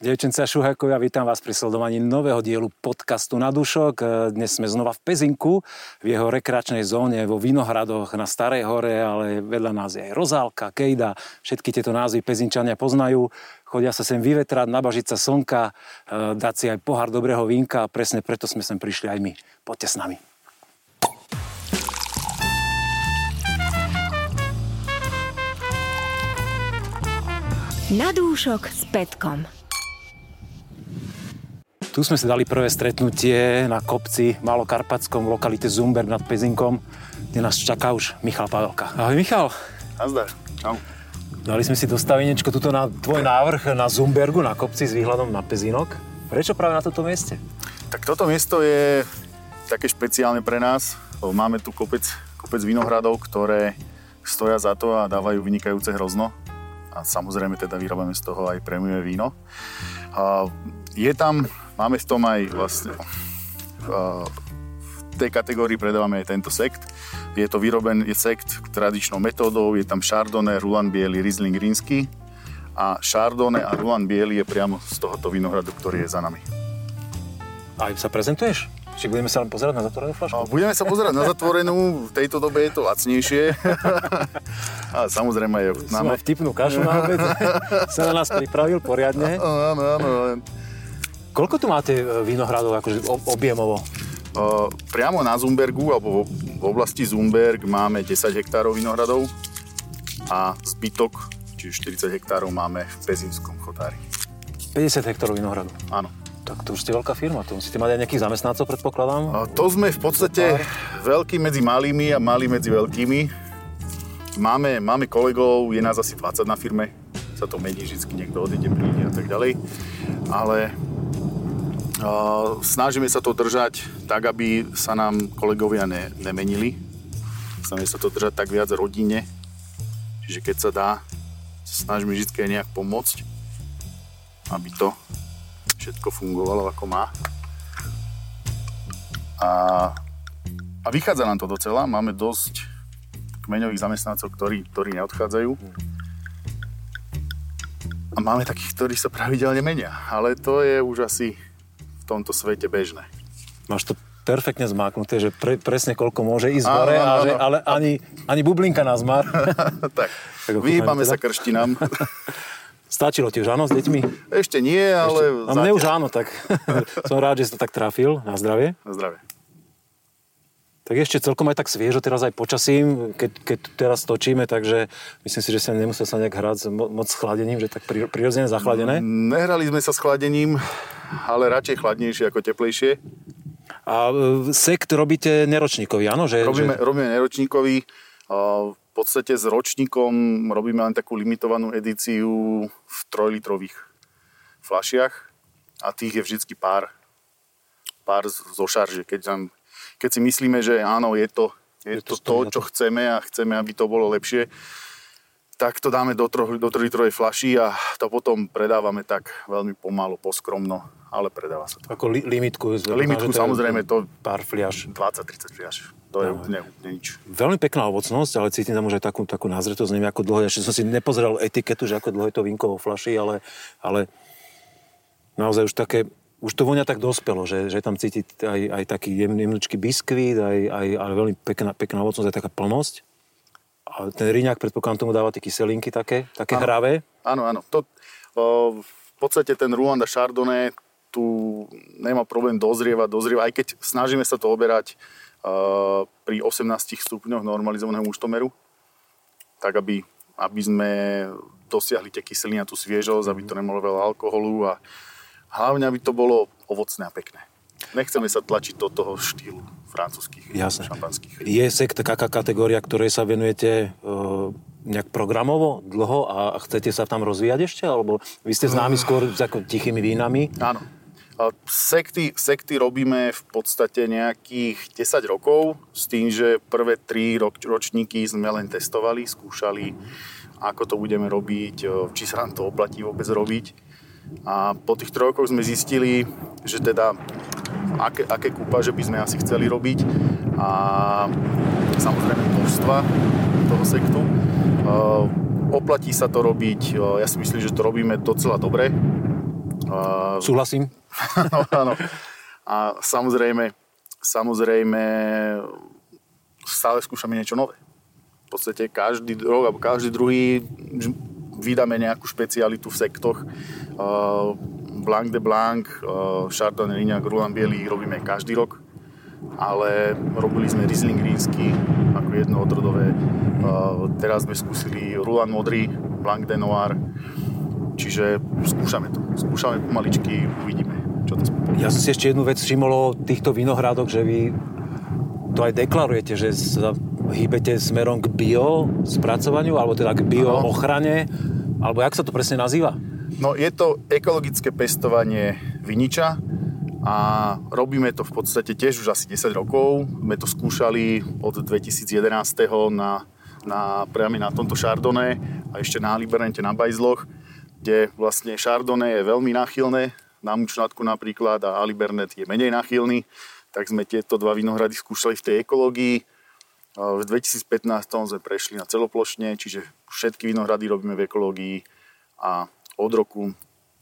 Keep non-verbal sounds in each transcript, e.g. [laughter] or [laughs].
Devčence a šuhakovia, vítam vás pri sledovaní nového dielu podcastu na dušok. Dnes sme znova v Pezinku, v jeho rekreačnej zóne, vo Vinohradoch na Starej hore, ale vedľa nás je aj Rozálka, Kejda. Všetky tieto názvy Pezinčania poznajú. Chodia sa sem vyvetrať, nabažiť sa slnka, e, dať si aj pohár dobrého vínka a presne preto sme sem prišli aj my. Poďte s nami. Na dúšok s Petkom. Tu sme si dali prvé stretnutie na kopci Malokarpatskom v lokalite Zumber nad Pezinkom, kde nás čaká už Michal Pavelka. Ahoj Michal. Nazdar. Čau. Dali sme si dostavenečko tuto na tvoj návrh na Zumbergu, na kopci s výhľadom na Pezinok. Prečo práve na tomto mieste? Tak toto miesto je také špeciálne pre nás. Máme tu kopec, kopec vinohradov, ktoré stoja za to a dávajú vynikajúce hrozno. A samozrejme teda vyrábame z toho aj prémiové víno. A je tam Máme v tom aj vlastne v tej kategórii predávame aj tento sekt. Je to vyrobený sekt tradičnou metódou, je tam Chardonnay, Rulan Biely, Riesling Rínsky a Chardonnay a Rulan Biely je priamo z tohoto vinohradu, ktorý je za nami. A sa prezentuješ? Či budeme sa len pozerať na zatvorenú flašku? Budeme sa pozerať na zatvorenú, v tejto dobe je to lacnejšie. [laughs] a samozrejme je ochutnáme. Sme vtipnú kašu na obed, [laughs] sa na nás pripravil poriadne. Áno, áno. Koľko tu máte e, vinohradov akože objemovo? Uh, priamo na Zumbergu, alebo v oblasti Zumberg máme 10 hektárov vinohradov a zbytok, čiže 40 hektárov máme v Pezinskom chotári. 50 hektárov vinohradu? Áno. Tak to už ste veľká firma, to musíte mať aj nejakých zamestnancov, predpokladám? Uh, to sme v podstate veľký medzi malými a malí medzi veľkými. Máme, máme kolegov, je nás asi 20 na firme, sa to mení, vždy niekto odíde, príde a tak ďalej. Ale Snažíme sa to držať tak, aby sa nám kolegovia ne, nemenili. Snažíme sa to držať tak viac rodine. Čiže keď sa dá, snažíme vždy nejak pomôcť, aby to všetko fungovalo ako má. A, a vychádza nám to docela. Máme dosť kmeňových zamestnancov, ktorí, ktorí neodchádzajú. A máme takých, ktorí sa pravidelne menia. Ale to je už asi tomto svete bežné. Máš to perfektne zmáknuté, že pre, presne koľko môže ísť áno, hore, áno, áno. Že, ale ani, ani bublinka nás má. [laughs] tak, tak vyhýbame teda. sa krštinám. [laughs] Stačilo ti už áno s deťmi? Ešte nie, ale... Ešte, a mne už áno, tak [laughs] som rád, že si to tak trafil. Na zdravie. Na zdravie. Tak ešte celkom aj tak sviežo, teraz aj počasím, keď, keď teraz točíme, takže myslím si, že sa nemusel sa nejak hrať moc s chladením, že tak prirodzene zachladené. Nehrali sme sa s chladením, ale radšej chladnejšie ako teplejšie. A e, sekt robíte neročníkový, áno? Že, robíme, že... robíme neročníkový. V podstate s ročníkom robíme len takú limitovanú edíciu v trojlitrových flašiach a tých je vždycky pár, pár zo šarže. Keď tam keď si myslíme, že áno, je to, je, je to, to, čo chceme a chceme, aby to bolo lepšie, tak to dáme do, troch, do trojlitrovej flaši a to potom predávame tak veľmi pomalu, poskromno, ale predáva sa to. Ako li, limitku? Limitku samozrejme to... Pár fliaž. 20-30 fliaž. To je úplne, úplne nič. Veľmi pekná ovocnosť, ale cítim tam už aj takú, takú názretosť, neviem ako dlho. Ešte som si nepozeral etiketu, že ako dlho je to vínko vo flaši, ale, ale naozaj už také už to vonia tak dospelo, že, že tam cítiť aj, aj taký jemnúčky biskvít, aj, aj, aj veľmi pekná, pekná ovocnosť, aj taká plnosť. A ten riňák, predpokladám, tomu dáva tie kyselinky také, také áno, hravé. Áno, áno. To, o, v podstate ten Ruanda Chardonnay tu nemá problém dozrievať, dozrieva, aj keď snažíme sa to oberať uh, pri 18 stupňoch normalizovaného muštomeru, tak aby, aby sme dosiahli tie kyseliny a tú sviežosť, aby to nemalo veľa alkoholu a hlavne, aby to bolo ovocné a pekné. Nechceme sa tlačiť do toho štýlu francúzských Jasne. šampanských. Je sekt taká kategória, ktorej sa venujete uh, nejak programovo dlho a chcete sa tam rozvíjať ešte? Alebo vy ste známi [sighs] skôr s ako tichými vínami? Áno. Sekty, sekty robíme v podstate nejakých 10 rokov s tým, že prvé 3 roč, ročníky sme len testovali, skúšali, ako to budeme robiť, či sa nám to oplatí vôbec robiť a po tých troch rokoch sme zistili, že teda aké, aké kúpaže by sme asi chceli robiť a samozrejme množstva toho sektu. Oplatí sa to robiť, ja si myslím, že to robíme docela dobre. A, Súhlasím. [laughs] no, áno. A samozrejme, samozrejme, stále skúšame niečo nové. V podstate každý rok, alebo každý druhý vydáme nejakú špecialitu v sektoch. Uh, Blanc de Blanc, uh, Chardonnay, Rignac, Roland Bielý robíme každý rok, ale robili sme Riesling rínsky ako jednoodrodové. Uh, teraz sme skúsili Roland Modrý, Blanc de Noir, čiže skúšame to. Skúšame pomaličky, uvidíme, čo to spolu. Ja som si ešte jednu vec všimol o týchto vinohradoch, že vy to aj deklarujete, že sa hýbete smerom k bio spracovaniu, alebo teda k bio ochrane, alebo jak sa to presne nazýva? No je to ekologické pestovanie viniča a robíme to v podstate tiež už asi 10 rokov. Sme to skúšali od 2011. na, na priame na tomto Chardonnay a ešte na Liberente na Bajzloch, kde vlastne Chardonnay je veľmi náchylné na mučnatku napríklad a Alibernet je menej náchylný, tak sme tieto dva vinohrady skúšali v tej ekológii. V 2015 sme prešli na celoplošne, čiže všetky vinohrady robíme v ekológii a od roku,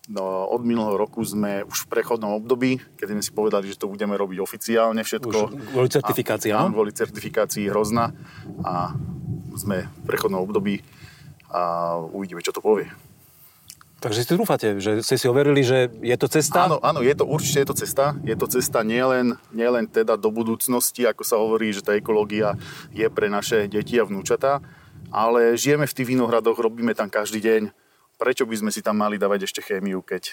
no, od minulého roku sme už v prechodnom období, kedy sme si povedali, že to budeme robiť oficiálne všetko. Už kvôli certifikácii, áno? kvôli certifikácii hrozna a sme v prechodnom období a uvidíme, čo to povie. Takže si trúfate, že ste si overili, že je to cesta? Áno, áno, je to určite je to cesta. Je to cesta nielen, nielen teda do budúcnosti, ako sa hovorí, že tá ekológia je pre naše deti a vnúčatá, ale žijeme v tých vinohradoch, robíme tam každý deň. Prečo by sme si tam mali dávať ešte chémiu, keď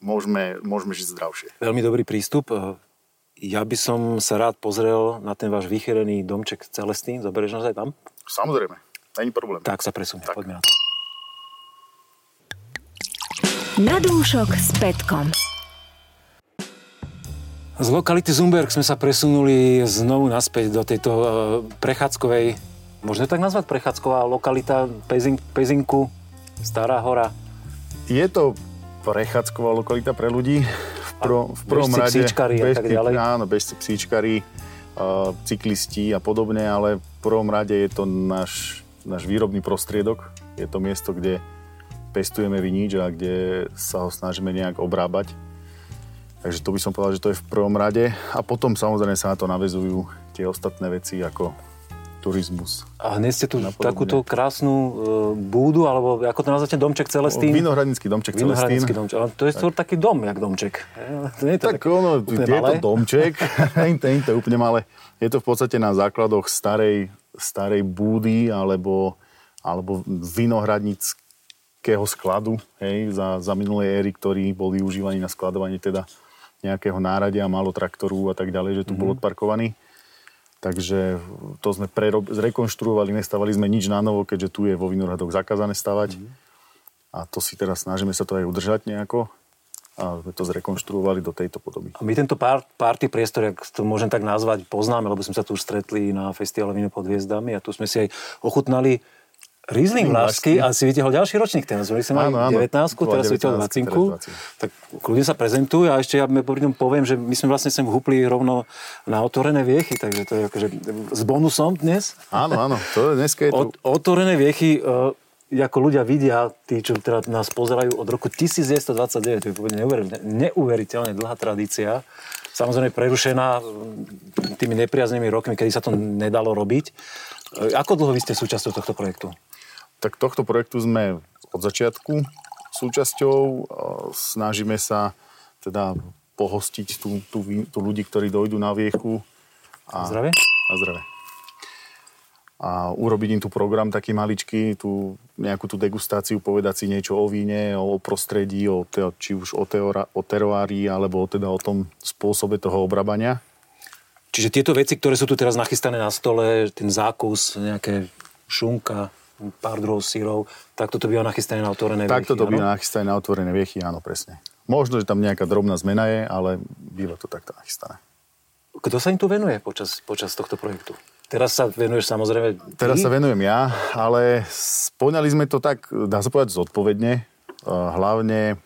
môžeme, môžeme žiť zdravšie? Veľmi dobrý prístup. Ja by som sa rád pozrel na ten váš vychyrený domček Celestín. Zoberieš nás aj tam? Samozrejme, není problém. Tak sa presunie. Tak. Poďme na to. Na dúšok s Petkom. Z lokality Zumberg sme sa presunuli znovu naspäť do tejto e, prechádzkovej, možno tak nazvať prechádzková lokalita Pezin, Pezinku, Stará hora. Je to prechádzková lokalita pre ľudí. V, pro, v prvom bežci, rade... psíčkari a tak bežci- ďalej. Áno, bežci, psíčkari, uh, cyklisti a podobne, ale v prvom rade je to náš, náš výrobný prostriedok. Je to miesto, kde pestujeme vinič a kde sa ho snažíme nejak obrábať. Takže to by som povedal, že to je v prvom rade. A potom samozrejme sa na to navezujú tie ostatné veci ako turizmus. A hneď ste tu Napodobne. takúto krásnu e, búdu, alebo ako to nazvete, domček Celestín? Vinohradnícky domček Celestín. Vinohradnícky domček. Ale to je skôr taký dom, jak domček. E, To nie je to Tak také ono, je to domček, [laughs] nie to, nie to úplne malé. Je to v podstate na základoch starej, starej búdy alebo, alebo vinohradníckého skladu hej, za, za minulej éry, ktorý bol využívaný na skladovanie teda nejakého náradia, malo traktoru a tak ďalej, že tu Mhm. bol odparkovaný. Takže to sme prerob, zrekonštruovali, nestavali sme nič na novo, keďže tu je vo Vinohradoch zakázané stavať. Mhm. A to si teraz snažíme sa to aj udržať nejako. A sme to zrekonštruovali do tejto podoby. A my tento pár, party priestor, ak to môžem tak nazvať, poznáme, lebo sme sa tu už stretli na festivale Víno pod hviezdami a tu sme si aj ochutnali Riesling Vlašský a si vytiahol ďalší ročník. Ten sme mali Áno, áno. 19, To bola teraz si vytiahol 19, 20. teraz 20. Tak kľudne sa prezentuj a ešte ja pri tom poviem, že my sme vlastne sem húpli rovno na otvorené viechy, takže to je akože s bonusom dnes. Áno, áno, to je, dneska je tu. Od, otvorené viechy, e, ako ľudia vidia, tí, čo teda nás pozerajú od roku 1929, to je úplne neuveriteľne, neuveriteľne dlhá tradícia, samozrejme prerušená tými nepriaznými rokmi, kedy sa to nedalo robiť. E, Ako dlho vy ste súčasťou tohto projektu? Tak tohto projektu sme od začiatku súčasťou. Snažíme sa teda pohostiť tú, ví- tú ľudí, ktorí dojdú na viechu. A, Zdravie? Na zdravie. A urobiť im tu program taký maličký, tú, nejakú tú degustáciu, povedať si niečo o víne, o prostredí, o te, či už o, teora, o teroárii, alebo teda o tom spôsobe toho obrabania. Čiže tieto veci, ktoré sú tu teraz nachystané na stole, ten zákus, nejaké šunka, pár druhov sírov, tak toto býva nachystané na otvorené Takto viechy, to býva nachystané na otvorené viechy, áno, presne. Možno, že tam nejaká drobná zmena je, ale býva to takto nachystané. Kto sa im tu venuje počas, počas tohto projektu? Teraz sa venuješ samozrejme ty? Teraz sa venujem ja, ale spoňali sme to tak, dá sa povedať, zodpovedne. Uh, Hlavne,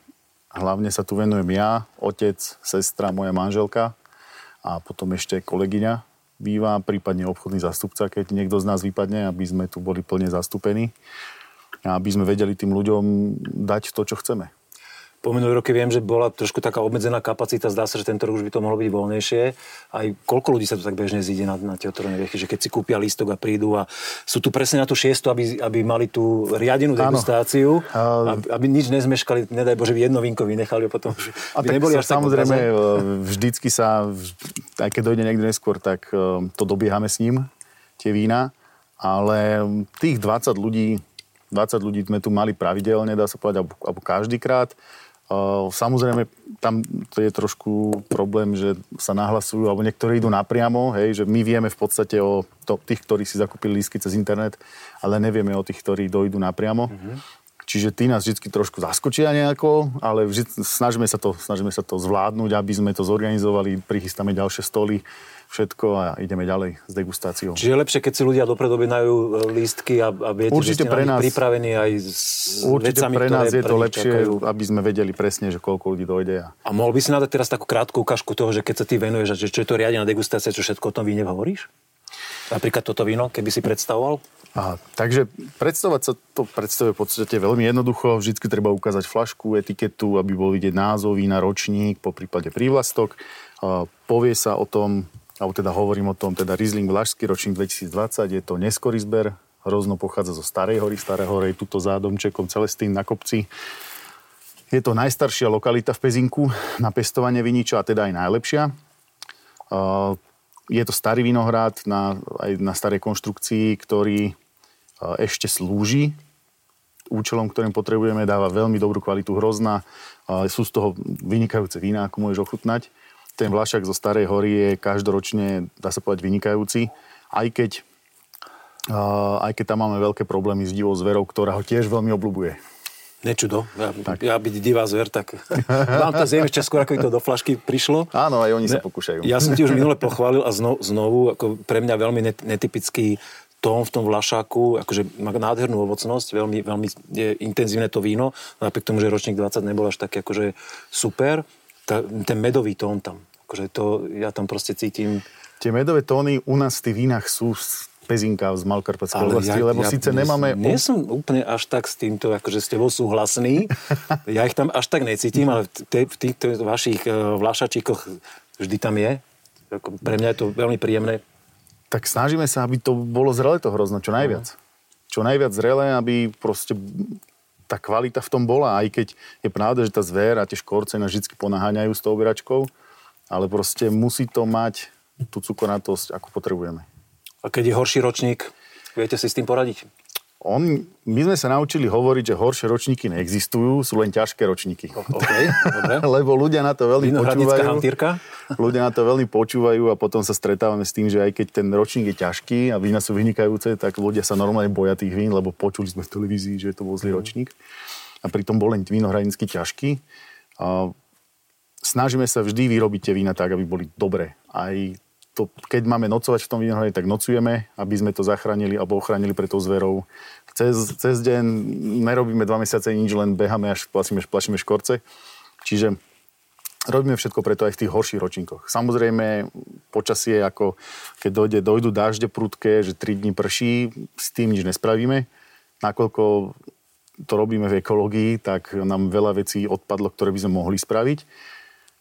hlavne sa tu venujem ja, otec, sestra, moja manželka a potom ešte kolegyňa býva, prípadne obchodný zastupca, keď niekto z nás vypadne, aby sme tu boli plne zastúpení a aby sme vedeli tým ľuďom dať to, čo chceme. Po minulý roky viem, že bola trošku taká obmedzená kapacita, zdá sa, že tento rok už by to mohlo byť voľnejšie. Aj koľko ľudí sa tu tak bežne zíde na, na tie otvorené viechy, že keď si kúpia lístok a prídu a sú tu presne na tú šiestu, aby, aby mali tú riadenú degustáciu, a... aby, aby, nič nezmeškali, nedaj Bože, by jedno vínko vynechali a potom, že a tak neboli až samozrejme, e, vždycky sa, aj keď dojde niekde neskôr, tak e, to dobiehame s ním, tie vína, ale tých 20 ľudí 20 ľudí sme tu mali pravidelne, dá sa povedať, alebo, alebo každýkrát. Samozrejme, tam to je trošku problém, že sa nahlasujú, alebo niektorí idú napriamo, hej, že my vieme v podstate o to, tých, ktorí si zakúpili lístky cez internet, ale nevieme o tých, ktorí dojdú napriamo. Mm-hmm. Čiže tí nás vždy trošku zaskočia nejako, ale vždy, snažíme, sa to, snažíme sa to zvládnuť, aby sme to zorganizovali, prichystáme ďalšie stoly, všetko a ideme ďalej s degustáciou. Čiže je lepšie, keď si ľudia dopredu objednajú e, lístky a, a viete, určite že ste pre nás, pripravení aj s určite vecami, pre nás je to lepšie, čakajú. aby sme vedeli presne, že koľko ľudí dojde. A... a mohol by si nadať teraz takú krátku ukážku toho, že keď sa ty venuješ, že čo je to riadená degustácia, čo všetko o tom víne hovoríš? Napríklad toto víno, keby si predstavoval? Aha, takže predstavovať sa to predstavuje v podstate veľmi jednoducho. Vždycky treba ukázať flašku, etiketu, aby bol vidieť názov vína, ročník, po prípade prívlastok. Povie sa o tom, alebo teda hovorím o tom, teda Riesling Vlašský ročník 2020, je to neskorý zber, hrozno pochádza zo Starej hory, Staré hory tuto za domčekom Celestín na kopci. Je to najstaršia lokalita v Pezinku na pestovanie viniča a teda aj najlepšia. Je to starý vinohrad na, aj na starej konštrukcii, ktorý ešte slúži účelom, ktorým potrebujeme, dáva veľmi dobrú kvalitu hrozna. Sú z toho vynikajúce vína, ako môžeš ochutnať ten Vlašak zo Starej hory je každoročne, dá sa povedať, vynikajúci. Aj keď, uh, aj keď tam máme veľké problémy s divou zverou, ktorá ho tiež veľmi obľúbuje. Nečudo. Ja, tak. ja byť divá zver, tak [laughs] vám to zjeme ešte skôr, ako to do flašky prišlo. Áno, aj oni sa pokúšajú. Ja som ti už minule pochválil a znovu, znovu ako pre mňa veľmi netypický tón v tom vlašáku, akože má nádhernú ovocnosť, veľmi, veľmi je intenzívne to víno, napriek tomu, že ročník 20 nebol až taký akože super tá, ten medový tón tam. Akože to, ja tam proste cítim... Tie medové tóny u nás v tých vínach sú z Pezinka z Malkarpatskej oblasti, ja, lebo ja, síce nemáme... Nie som úplne až tak s týmto, akože s tebou súhlasný. [laughs] ja ich tam až tak necítim, ale v, týchto vašich uh, vlašačíkoch vždy tam je. Pre mňa je to veľmi príjemné. Tak snažíme sa, aby to bolo zrelé to hrozno, čo najviac. Uh-huh. Čo najviac zrelé, aby proste tá kvalita v tom bola, aj keď je pravda, že tá zver a tie škorce nás vždy ponaháňajú s tou oberačkou, ale proste musí to mať tú cukornatosť, ako potrebujeme. A keď je horší ročník, viete si s tým poradiť? On, my sme sa naučili hovoriť, že horšie ročníky neexistujú, sú len ťažké ročníky. Okay, dobre. [laughs] Lebo ľudia na to veľmi počúvajú. hantírka? ľudia na to veľmi počúvajú a potom sa stretávame s tým, že aj keď ten ročník je ťažký a vína sú vynikajúce, tak ľudia sa normálne boja tých vín, lebo počuli sme v televízii, že to bol zlý mm. ročník. A pritom bol len vínohranický ťažký. A snažíme sa vždy vyrobiť tie vína tak, aby boli dobré. Aj to, keď máme nocovať v tom vinohrade, tak nocujeme, aby sme to zachránili alebo ochránili pre tou zverou. Cez, cez deň nerobíme dva mesiace nič, len beháme až plašíme, plašíme škorce. Čiže robíme všetko preto aj v tých horších ročníkoch. Samozrejme, počasie, ako keď dojde, dojdu dažde prudké, že 3 dní prší, s tým nič nespravíme. Nakoľko to robíme v ekológii, tak nám veľa vecí odpadlo, ktoré by sme mohli spraviť.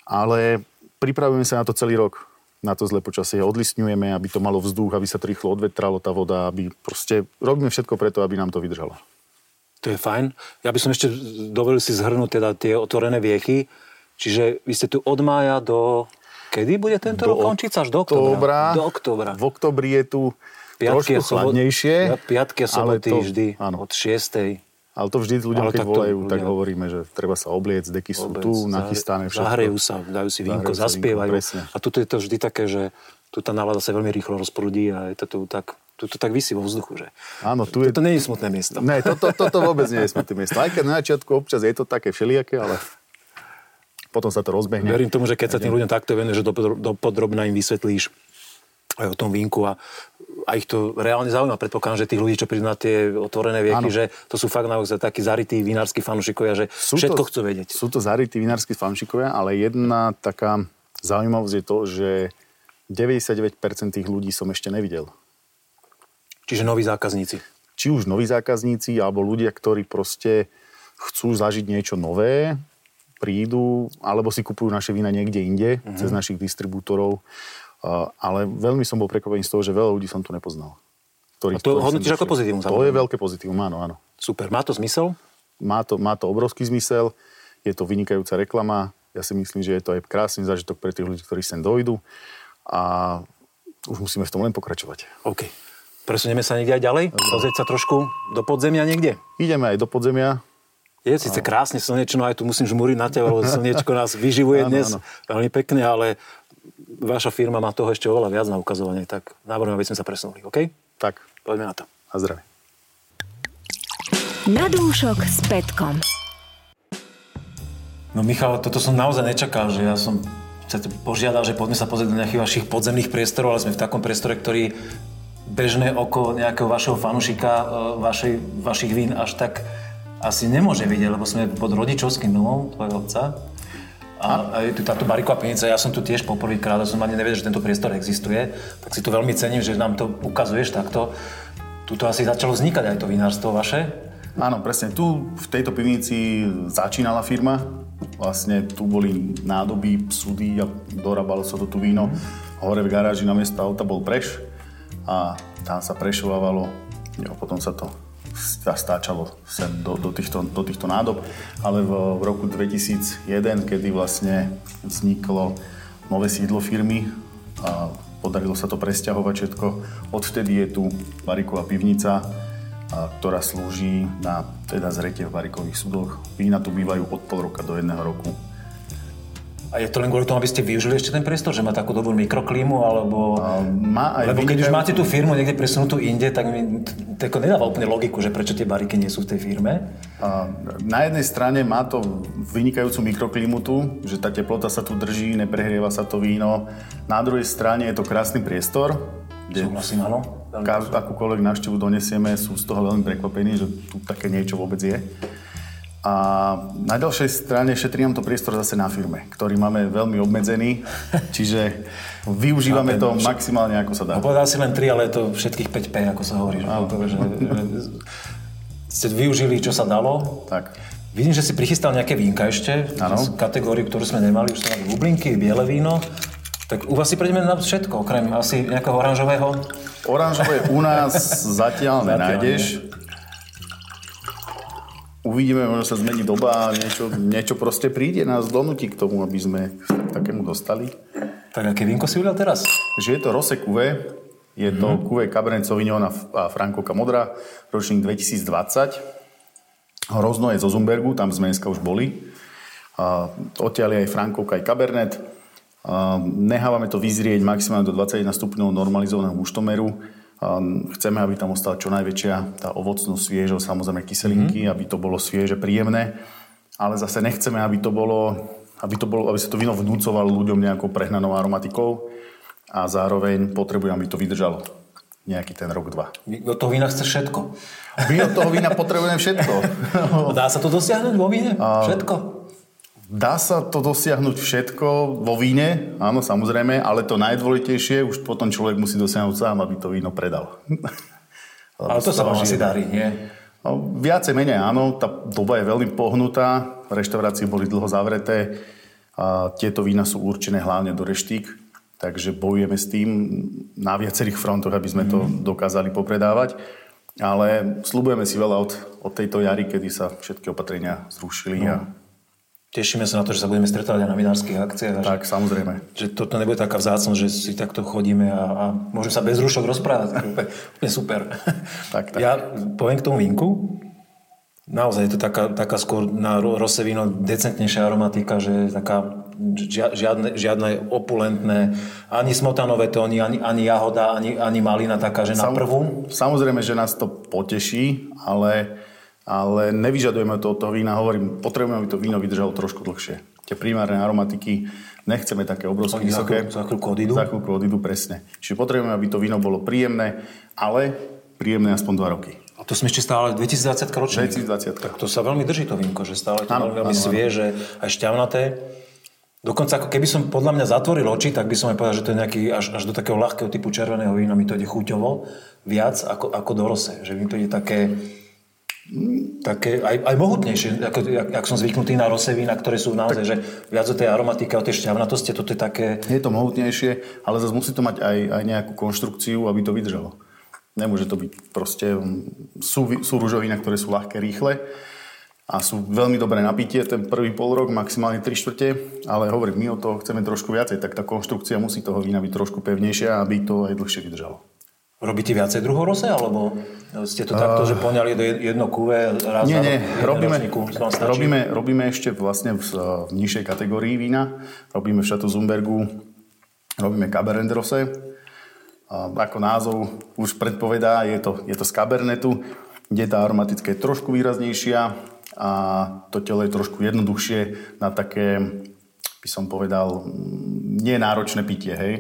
Ale pripravujeme sa na to celý rok na to zlé počasie, odlistňujeme, aby to malo vzduch, aby sa to rýchlo odvetralo tá voda, aby proste robíme všetko preto, aby nám to vydržalo. To je fajn. Ja by som ešte dovolil si zhrnúť teda tie otvorené viechy. Čiže vy ste tu od mája do... Kedy bude tento do rok končiť? Až do oktobra. Do oktobra. V oktobri je tu piatky trošku chladnejšie. Piatky a soboty to, vždy áno. od 6. Ale to vždy ľuďom, ale keď volajú, ľudia... tak hovoríme, že treba sa obliec, deky sú Obec, tu, nachystané všetko. Zahrejú sa, dajú si vínko, zaspievajú. Vínko, a tuto je to vždy také, že tu tá nálada sa veľmi rýchlo rozprudí a je to tu tak, tu to tak vysí vo vzduchu, že Áno, tu je... Toto nie je smutné miesto. Ne, toto, to, to vôbec nie je smutné miesto. Aj keď na začiatku občas je to také všelijaké, ale potom sa to rozbehne. Verím tomu, že keď sa tým ľuďom takto venuje, že do, do podrobna im vysvetlíš aj o tom vínku a, a ich to reálne zaujíma. Predpokladám, že tých ľudí, čo prídu na tie otvorené vieky, že to sú fakt naozaj takí zarytí vinársky fanúšikovia, že sú všetko to, chcú vedieť. Sú to zarytí vinársky fanúšikovia, ale jedna taká zaujímavosť je to, že 99% tých ľudí som ešte nevidel. Čiže noví zákazníci. Či už noví zákazníci, alebo ľudia, ktorí proste chcú zažiť niečo nové, prídu, alebo si kupujú naše vína niekde inde, mm-hmm. cez našich distribútorov. Ale veľmi som bol prekvapený z toho, že veľa ľudí som tu nepoznal. Ktorý, a to hodnotíš ako pozitívum? To je veľké pozitívum, áno, áno. Super. Má to zmysel? Má to, má to obrovský zmysel. Je to vynikajúca reklama. Ja si myslím, že je to aj krásny zážitok pre tých ľudí, ktorí sem dojdú. A už musíme v tom len pokračovať. OK. Presunieme sa niekde aj ďalej? Pozrieť sa trošku do podzemia niekde? Ideme aj do podzemia. Je síce krásne slnečno, aj tu musím žmúriť na teba, lebo slnečko nás vyživuje dnes áno. veľmi pekne, ale vaša firma má toho ešte oveľa viac na ukazovanie, tak návrhujem, aby sme sa presunuli, OK? Tak. Poďme na to. A zdravie. Na dúšok s Petkom. No Michal, toto som naozaj nečakal, že ja som sa požiadal, že poďme sa pozrieť do nejakých vašich podzemných priestorov, ale sme v takom priestore, ktorý bežné oko nejakého vašeho fanušika, e, vašej, vašich vín až tak asi nemôže vidieť, lebo sme pod rodičovským domom tvojho otca. A aj táto bariková pivnica, ja som tu tiež poprvýkrát, a som ani nevedel, že tento priestor existuje, tak si to veľmi cením, že nám to ukazuješ takto. Tuto asi začalo vznikať aj to vinárstvo vaše. Áno, presne. Tu v tejto pivnici začínala firma. Vlastne tu boli nádoby, súdy a dorábalo sa to tu víno. Hore v garáži na miesto auta bol preš a tam sa prešovávalo. Jo, potom sa to stáčalo sem do, do, týchto, do týchto nádob, ale v, v roku 2001, kedy vlastne vzniklo nové sídlo firmy a podarilo sa to presťahovať všetko, odvtedy je tu bariková pivnica, a, ktorá slúži na teda zretie v barikových súdoch. Vína tu bývajú od pol roka do jedného roku a je to len kvôli tomu, aby ste využili ešte ten priestor, že má takú dobrú mikroklímu, alebo... má aj lebo keď už máte tú firmu niekde presunutú inde, tak mi to nedáva úplne logiku, že prečo tie bariky nie sú v tej firme. A na jednej strane má to vynikajúcu mikroklímu tu, že tá teplota sa tu drží, neprehrieva sa to víno. Na druhej strane je to krásny priestor, kde Súhlasím, áno. akúkoľvek návštevu donesieme, sú z toho veľmi prekvapení, že tu také niečo vôbec je. A na ďalšej strane šetrí nám to priestor zase na firme, ktorý máme veľmi obmedzený, [laughs] čiže využívame to maximálne, ako sa dá. No, povedal si len 3, ale je to všetkých 5P, ako sa hovorí. Že, že, že ste využili, čo sa dalo. Tak. Vidím, že si prichystal nejaké vínka ešte, z kategórií, ktorú sme nemali, už sme mali bublinky, biele víno. Tak u vás si prejdeme na všetko, okrem asi nejakého oranžového? Oranžové u nás [laughs] zatiaľ nenájdeš. Uvidíme, možno sa zmení doba a niečo, niečo proste príde, nás donúti k tomu, aby sme takému dostali. Tak aké vínko si uvedal teraz? Že je to Rose Cuvée, je to mm-hmm. Cuvée Cabernet Sauvignon a Francoka Modra, ročník 2020. Hrozno je zo Zumbergu, tam sme dneska už boli. A odtiaľ je aj Frankovka, aj Cabernet. A nehávame to vyzrieť maximálne do 21 stupňov normalizovaného muštomeru Chceme, aby tam ostala čo najväčšia tá ovocnosť, sviežosť, samozrejme kyselinky, mm-hmm. aby to bolo svieže, príjemné. Ale zase nechceme, aby to bolo, aby, to bolo, aby sa to víno vnúcovalo ľuďom nejakou prehnanou aromatikou a zároveň potrebujeme, aby to vydržalo nejaký ten rok, dva. Od toho vína chce všetko. My od toho vína potrebujeme všetko. [laughs] Dá sa to dosiahnuť vo víne? Všetko? Dá sa to dosiahnuť všetko vo víne, áno, samozrejme, ale to najdôležitejšie už potom človek musí dosiahnuť sám, aby to víno predal. [laughs] ale to sa vám asi darí, nie? No, viacej menej áno, tá doba je veľmi pohnutá, reštaurácie boli dlho zavreté a tieto vína sú určené hlavne do reštík, takže bojujeme s tým na viacerých frontoch, aby sme to mhm. dokázali popredávať. Ale slúbujeme si veľa od, od tejto jary, kedy sa všetky opatrenia zrušili no. a Tešíme sa na to, že sa budeme stretávať aj na vinárskych akciách. Tak, že, samozrejme. Že toto nebude taká vzácnosť, že si takto chodíme a, a môžeme sa bez rušok rozprávať. [laughs] úplne, úplne super. Tak, tak. Ja poviem k tomu vínku. Naozaj je to taká, taká skôr na rose víno decentnejšia aromatika, že taká žiadne, žiadne opulentné, ani smotanové tóny, ani, ani jahoda, ani, ani malina taká, že na prvú. Samozrejme, že nás to poteší, ale ale nevyžadujeme to od toho vína. Hovorím, potrebujeme, aby to víno vydržalo trošku dlhšie. Tie primárne aromatiky nechceme také obrovské vysoké. Za chvíľku odídu? Za chvíľku odídu, presne. Čiže potrebujeme, aby to víno bolo príjemné, ale príjemné aspoň 2 roky. A to sme ešte stále 2020 ročník. 2020. Tak to sa veľmi drží to vínko, že stále to ano, veľmi, veľmi svieže a šťavnaté. Dokonca ako keby som podľa mňa zatvoril oči, tak by som aj povedal, že to je nejaký až, až do takého ľahkého typu červeného vína mi to ide chuťovo viac ako, ako do rose. Že mi to ide také také aj, aj mohutnejšie, ako, jak, jak som zvyknutý na rose vína, ktoré sú naozaj, tak, že viac o tej aromatike, o tej šťavnatosti, toto je také... Je to mohutnejšie, ale zase musí to mať aj, aj nejakú konštrukciu, aby to vydržalo. Nemôže to byť proste... Sú, sú rúžovina, ktoré sú ľahké, rýchle a sú veľmi dobré napitie, ten prvý pol rok, maximálne 3 štvrte, ale hovorím, my o toho chceme trošku viacej, tak tá konštrukcia musí toho vína byť trošku pevnejšia, aby to aj dlhšie vydržalo. Robíte viacej druhov rose, alebo ste to takto, uh, že poňali do jedno kuve raz Nie, nie, robíme, robíme, robíme ešte vlastne v, v nižšej kategórii vína. Robíme v Šatu Zumbergu, robíme Cabernet Rose. Uh, ako názov už predpovedá, je to, je to z Cabernetu, kde tá aromatická je trošku výraznejšia a to telo je trošku jednoduchšie na také by som povedal, nenáročné pitie. Hej.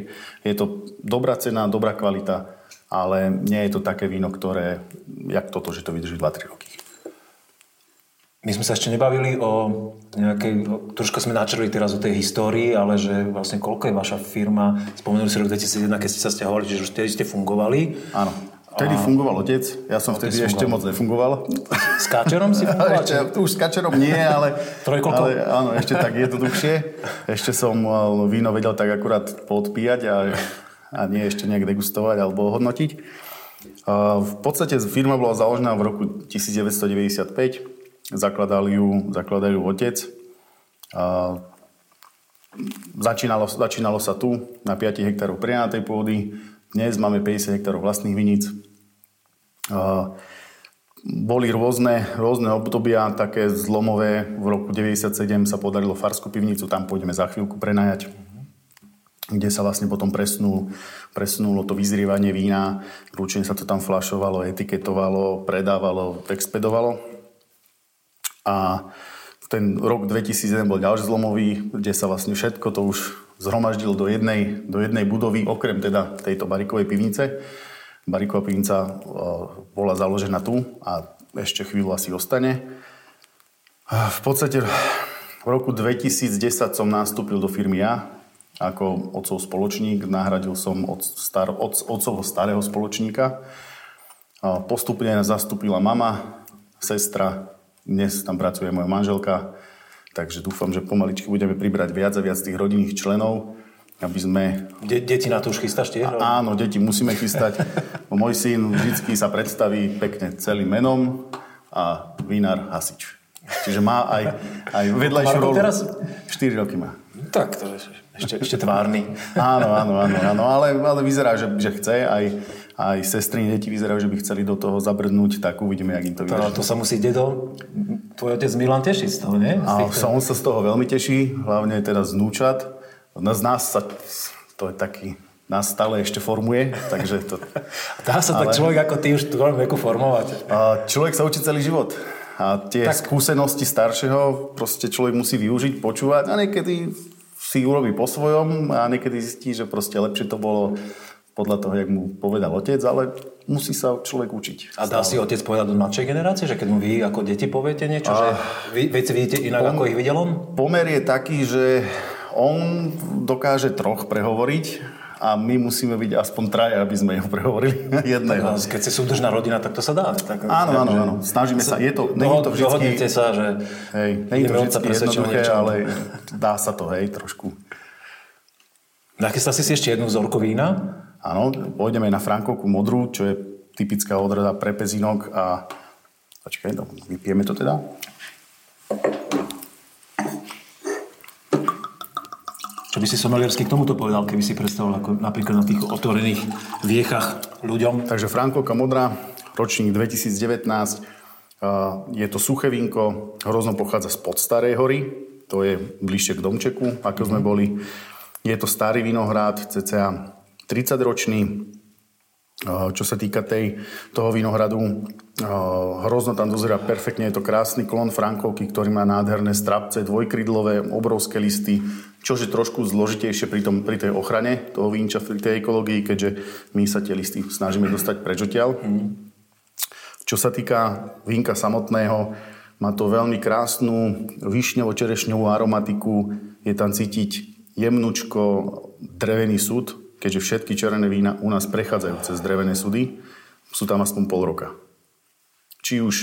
Je to dobrá cena, dobrá kvalita ale nie je to také víno, ktoré, jak toto, že to vydrží 2-3 roky. My sme sa ešte nebavili o nejakej, troška sme načrli teraz o tej histórii, ale že vlastne koľko je vaša firma, spomenuli si rok 2001, keď ste sa stiahovali, že už vtedy ste fungovali. Áno. Vtedy a... fungoval otec, ja som vtedy ešte moc nefungoval. S kačerom si [laughs] fungoval? ešte, už s kačerom nie, ale, ale áno, ešte tak jednoduchšie. [laughs] Ešte som víno vedel tak akurát podpíjať a a nie ešte nejak degustovať alebo hodnotiť. V podstate firma bola založená v roku 1995. Zakladal ju, zakladal ju otec. Začínalo, začínalo sa tu na 5 hektárov prenatej pôdy. Dnes máme 50 hektárov vlastných viníc. Boli rôzne, rôzne obdobia, také zlomové. V roku 97 sa podarilo Farskú pivnicu, tam pôjdeme za chvíľku prenajať kde sa vlastne potom presnul, presnulo to vyzrievanie vína, ručne sa to tam flašovalo, etiketovalo, predávalo, expedovalo. A ten rok 2001 bol ďalší zlomový, kde sa vlastne všetko to už zhromaždilo do jednej, do jednej budovy, okrem teda tejto barikovej pivnice. Bariková pivnica bola založená tu a ešte chvíľu asi ostane. V podstate v roku 2010 som nastúpil do firmy ja, ako otcov spoločník. Nahradil som od star, od, otcovho starého spoločníka. Postupne zastúpila mama, sestra, dnes tam pracuje moja manželka, takže dúfam, že pomaličky budeme pribrať viac a viac tých rodinných členov, aby sme... De- deti na to už chystáš tiež? A, áno, deti musíme chystať. [laughs] Môj syn vždy sa predstaví pekne celým menom a vinár Hasič. Čiže má aj, aj vedľajšiu rolu. teraz? 4 roky má. Tak, to je ešte, ešte tvárny. áno, áno, áno, áno, ale, ale vyzerá, že, že chce. Aj, aj sestry deti vyzerajú, že by chceli do toho zabrnúť, tak uvidíme, jak im to vyjde. To, to sa musí dedo, tvoj otec Milan teší z toho, nie? A on sa z toho veľmi teší, hlavne teda z. Z nás sa, to je taký, nás stále ešte formuje, takže to... Dá sa ale, tak človek ako ty už v tvojom veku formovať? A človek sa učí celý život. A tie tak. skúsenosti staršieho proste človek musí využiť, počúvať a niekedy si urobí po svojom a niekedy zistí, že proste lepšie to bolo podľa toho, jak mu povedal otec, ale musí sa človek učiť. A dá si otec povedať do mladšej generácie, že keď mu vy ako deti poviete niečo, a... že vy veci vidíte inak, pom- ako ich videl on? Pomer je taký, že on dokáže troch prehovoriť a my musíme byť aspoň traja, aby sme ho prehovorili [laughs] jedného. Tak, keď si súdržná rodina, tak to sa dá. Tak, áno, áno, áno. Snažíme sa. Je to, nie je to vždycky... sa, že... Hej, je to vždycky jednoduché, ale dá sa to, hej, trošku. Nachystal si si ešte jednu vzorku vína? Áno, pôjdeme na Frankovku modrú, čo je typická odrada pre pezinok a... Počkaj, no, vypijeme to teda. Čo by si someliersky k tomuto povedal, keby si predstavoval ako napríklad na tých otvorených viechach ľuďom? Takže Frankovka modrá, ročník 2019. Je to suché vínko, hrozno pochádza z Podstarej hory, to je bližšie k domčeku, ako sme mhm. boli. Je to starý vinohrad, cca 30 ročný, čo sa týka tej, toho vinohradu, hrozno tam dozera perfektne, je to krásny klon Frankovky, ktorý má nádherné strapce, dvojkrydlové, obrovské listy, čo je trošku zložitejšie pri, tom, pri tej ochrane toho vínča, pri tej ekológii, keďže my sa tie listy snažíme dostať preč odtiaľ. Mm. Čo sa týka vínka samotného, má to veľmi krásnu višňovo-čerešňovú aromatiku, je tam cítiť jemnučko drevený súd, keďže všetky červené vína u nás prechádzajú cez drevené sudy, sú tam aspoň pol roka. Či už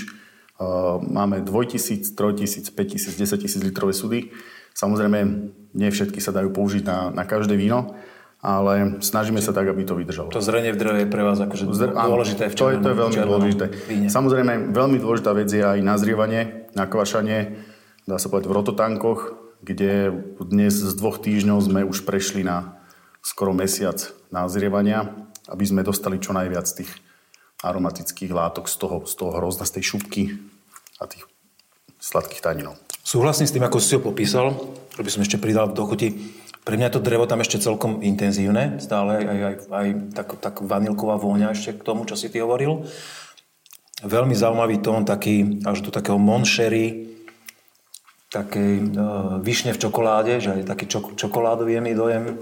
Máme 2000, 3000, 5000, 10 000 litrové sudy. Samozrejme, nie všetky sa dajú použiť na, na každé víno, ale snažíme sa tak, aby to vydržalo. To zrenie v dreve je pre vás akože Zr- dôležité v červenom, to je, to je veľmi dôležité. Víne. Samozrejme, veľmi dôležitá vec je aj nazrievanie, nakvašanie, dá sa povedať v rototankoch, kde dnes z dvoch týždňov sme už prešli na skoro mesiac nazrievania, aby sme dostali čo najviac tých aromatických látok z toho, z toho hrozna, z tej šupky a tých sladkých taninov. Súhlasím s tým, ako si ho popísal, by som ešte pridal do chuti. Pre mňa je to drevo tam ešte celkom intenzívne, stále aj, aj, aj tak, tak vanilková vôňa ešte k tomu, čo si ty hovoril. Veľmi zaujímavý tón, taký až do takého monšery, takej uh, višne v čokoláde, že aj taký čok, čokoládový jemný dojem.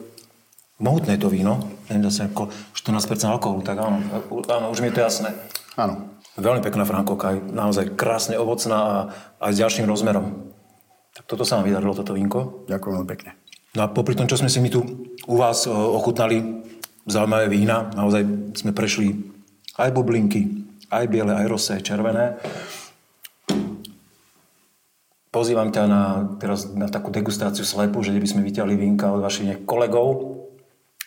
Mohutné to víno, neviem, zase ako 14% alkoholu, tak áno, áno, už mi je to jasné. Áno. Veľmi pekná Frankovka, aj naozaj krásne ovocná a aj s ďalším rozmerom. Toto sa vám vydarilo, toto vínko. Ďakujem veľmi pekne. No a popri tom, čo sme si my tu u vás e, ochutnali, zaujímavé vína, naozaj sme prešli aj bublinky, aj biele, aj rosé, červené. Pozývam ťa na, teraz na takú degustáciu slepu, že by sme vyťahli vínka od vašich kolegov,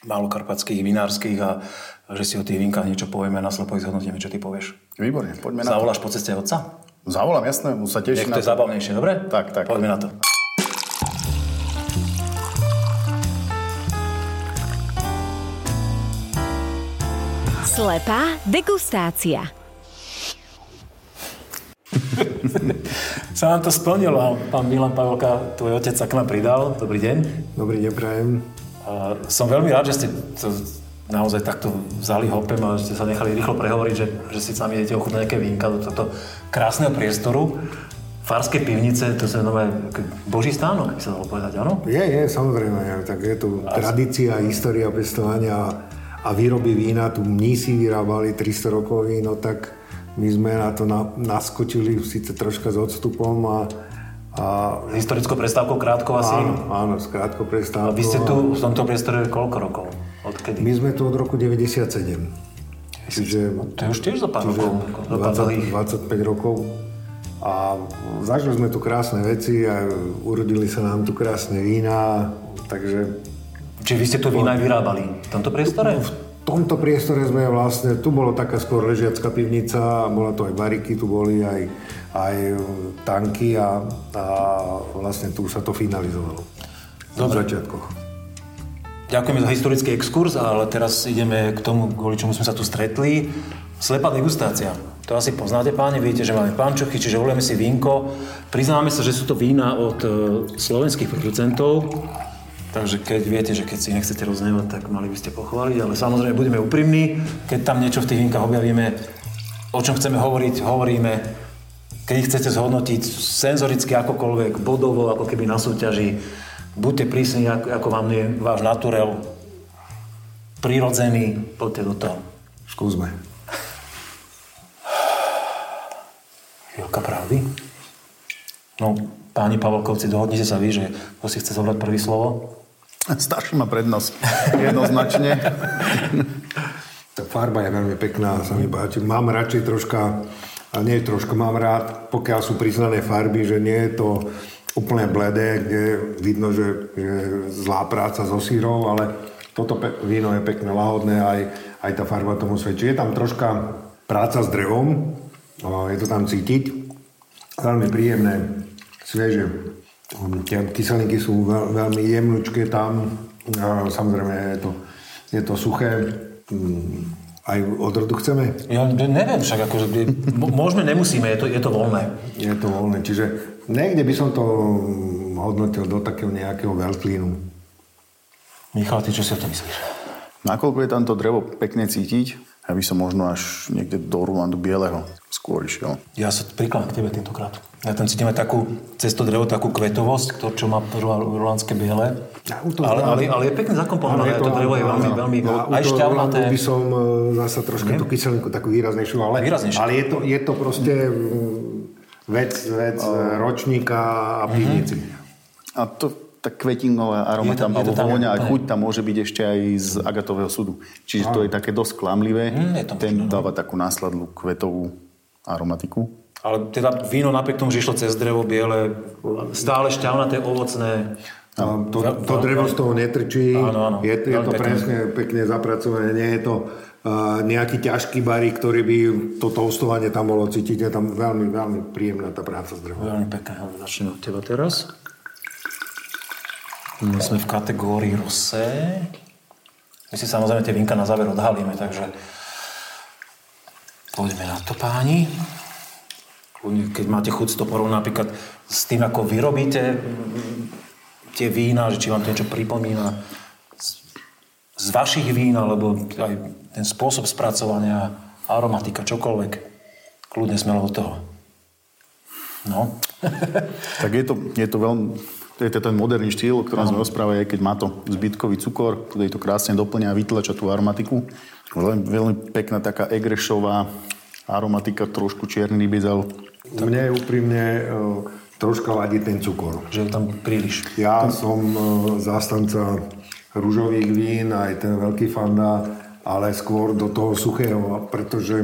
malokarpatských, vinárskych a že si o tých vínkach niečo povieme a na slepo ich zhodnotíme, čo ty povieš. Výborne, poďme na Zavoláš po ceste otca? Zavolám, jasné, mu sa teší Nech to je zábavnejšie, dobre? Tak, tak. Poďme na to. Slepá degustácia. [laughs] sa nám to splnilo. Pán Milan Pavelka, tvoj otec sa k nám pridal. Dobrý deň. Dobrý deň, prajem. som veľmi rád, že ste to naozaj takto vzali hopem a ste sa nechali rýchlo prehovoriť, že, že si sami idete ochutnať nejaké vínka do tohto krásneho priestoru. Farské pivnice, to je nové boží stánok, by sa dalo povedať, áno? Je, je, samozrejme. Tak je tu a... tradícia, história pestovania a výroby vína. Tu mnísi vyrábali 300 rokov víno, tak my sme na to na, naskočili síce troška s odstupom a a... Historickou prestávkou krátko asi? Áno, áno, s krátkou prestávkou. A vy ste tu v tomto priestore koľko rokov? Odkedy? My sme tu od roku 97. Čiže, to je už tiež za pár rokov. 20, 25 rokov. A zažili sme tu krásne veci a urodili sa nám tu krásne vína, takže... Čiže vy ste tu vína aj vyrábali v tomto priestore? V tomto priestore sme vlastne, tu bola taká skôr ležiacká pivnica, bola to aj bariky, tu boli aj, aj tanky a, a vlastne tu sa to finalizovalo. Dobre. V začiatkoch. Ďakujeme za historický exkurs, ale teraz ideme k tomu, kvôli čomu sme sa tu stretli. Slepá degustácia. To asi poznáte, páni, viete, že máme pančochy, čiže volujeme si vínko. Priznáme sa, že sú to vína od e, slovenských producentov, takže keď viete, že keď si nechcete roznevať, tak mali by ste pochváliť, ale samozrejme budeme úprimní. Keď tam niečo v tých vínkach objavíme, o čom chceme hovoriť, hovoríme. Keď chcete zhodnotiť senzoricky akokoľvek, bodovo, ako keby na súťaži, buďte prísni, ako, ako vám je váš naturel prirodzený, poďte do toho. Skúsme. Chvíľka pravdy. No, páni Pavelkovci, dohodnite sa vy, že kto si chce zobrať prvý slovo? Starší má prednosť. Jednoznačne. [laughs] Tá farba je veľmi pekná, sa mi páči. Mám radšej troška, a nie troška, mám rád, pokiaľ sú priznané farby, že nie je to úplne bledé, kde vidno, že je zlá práca so sírov, ale toto pe- víno je pekné, lahodné, aj, aj tá farba tomu svedčí. Je tam troška práca s drevom, je to tam cítiť. Veľmi príjemné, svieže. Tie kyselinky sú veľ, veľmi jemnučké tam. Samozrejme je to, je to suché. Mm, aj odrodu chceme? Ja neviem, však akože, môžeme, nemusíme, je to, je to voľné. Je to voľné, čiže Niekde by som to hodnotil do takého nejakého veľklínu. Michal, ty čo si o to myslíš? Nakoľko je tam to drevo pekne cítiť, ja by som možno až niekde do Rulandu bieleho skôr išiel. Ja sa prikladám k tebe tentokrát. Ja tam cítim aj takú cesto drevo, takú kvetovosť, to, čo má rulandské biele. Ja, to ale, ale, ale, je pekne zakomponované, to, to drevo je veľmi, veľmi, no, aj šťavnaté. by som e, zase troška tú kyselinku takú výraznejšiu, ale, výraznejšiu. ale je, to, je to proste vec, vec uh, ročníka a mhm. pivnici. Uh-huh. A to tak kvetingová aroma tam, alebo vôňa a chuť tam môže byť ešte aj z agatového súdu. Čiže to je také dosť klamlivé. Mm, Ten dáva takú následnú kvetovú aromatiku. Ale teda víno napriek tomu, že išlo cez drevo biele, stále šťavnaté, ovocné. To, to drevo z toho netrčí, Áno, áno. je, je to presne pekne zapracované, nie je to uh, nejaký ťažký barík, ktorý by to toastovanie tam bolo cítiť, je tam veľmi, veľmi príjemná tá práca s drevom. Veľmi pekné. Ale Začneme od teba teraz. My sme v kategórii rosé. My si samozrejme tie vínka na záver odhalíme, takže poďme na to, páni. Keď máte chuť to porovnať napríklad s tým, ako vyrobíte tie vína, že či vám to niečo pripomína z, z vašich vín, alebo aj ten spôsob spracovania, aromatika, čokoľvek. Kľudne smelo do toho. No. [laughs] Tak je to, je to veľmi, to je to ten moderný štýl, o ktorom sme rozprávali, aj keď má to zbytkový cukor, ktorý to krásne doplňa a vytlača tú aromatiku. Veľmi, veľmi pekná taká egrešová aromatika, trošku čierny rybizal. Mne je úprimne uh, troška vadí ten cukor. Že je tam príliš. Ja som uh, zástanca rúžových vín, aj ten veľký fanda, ale skôr do toho suchého, pretože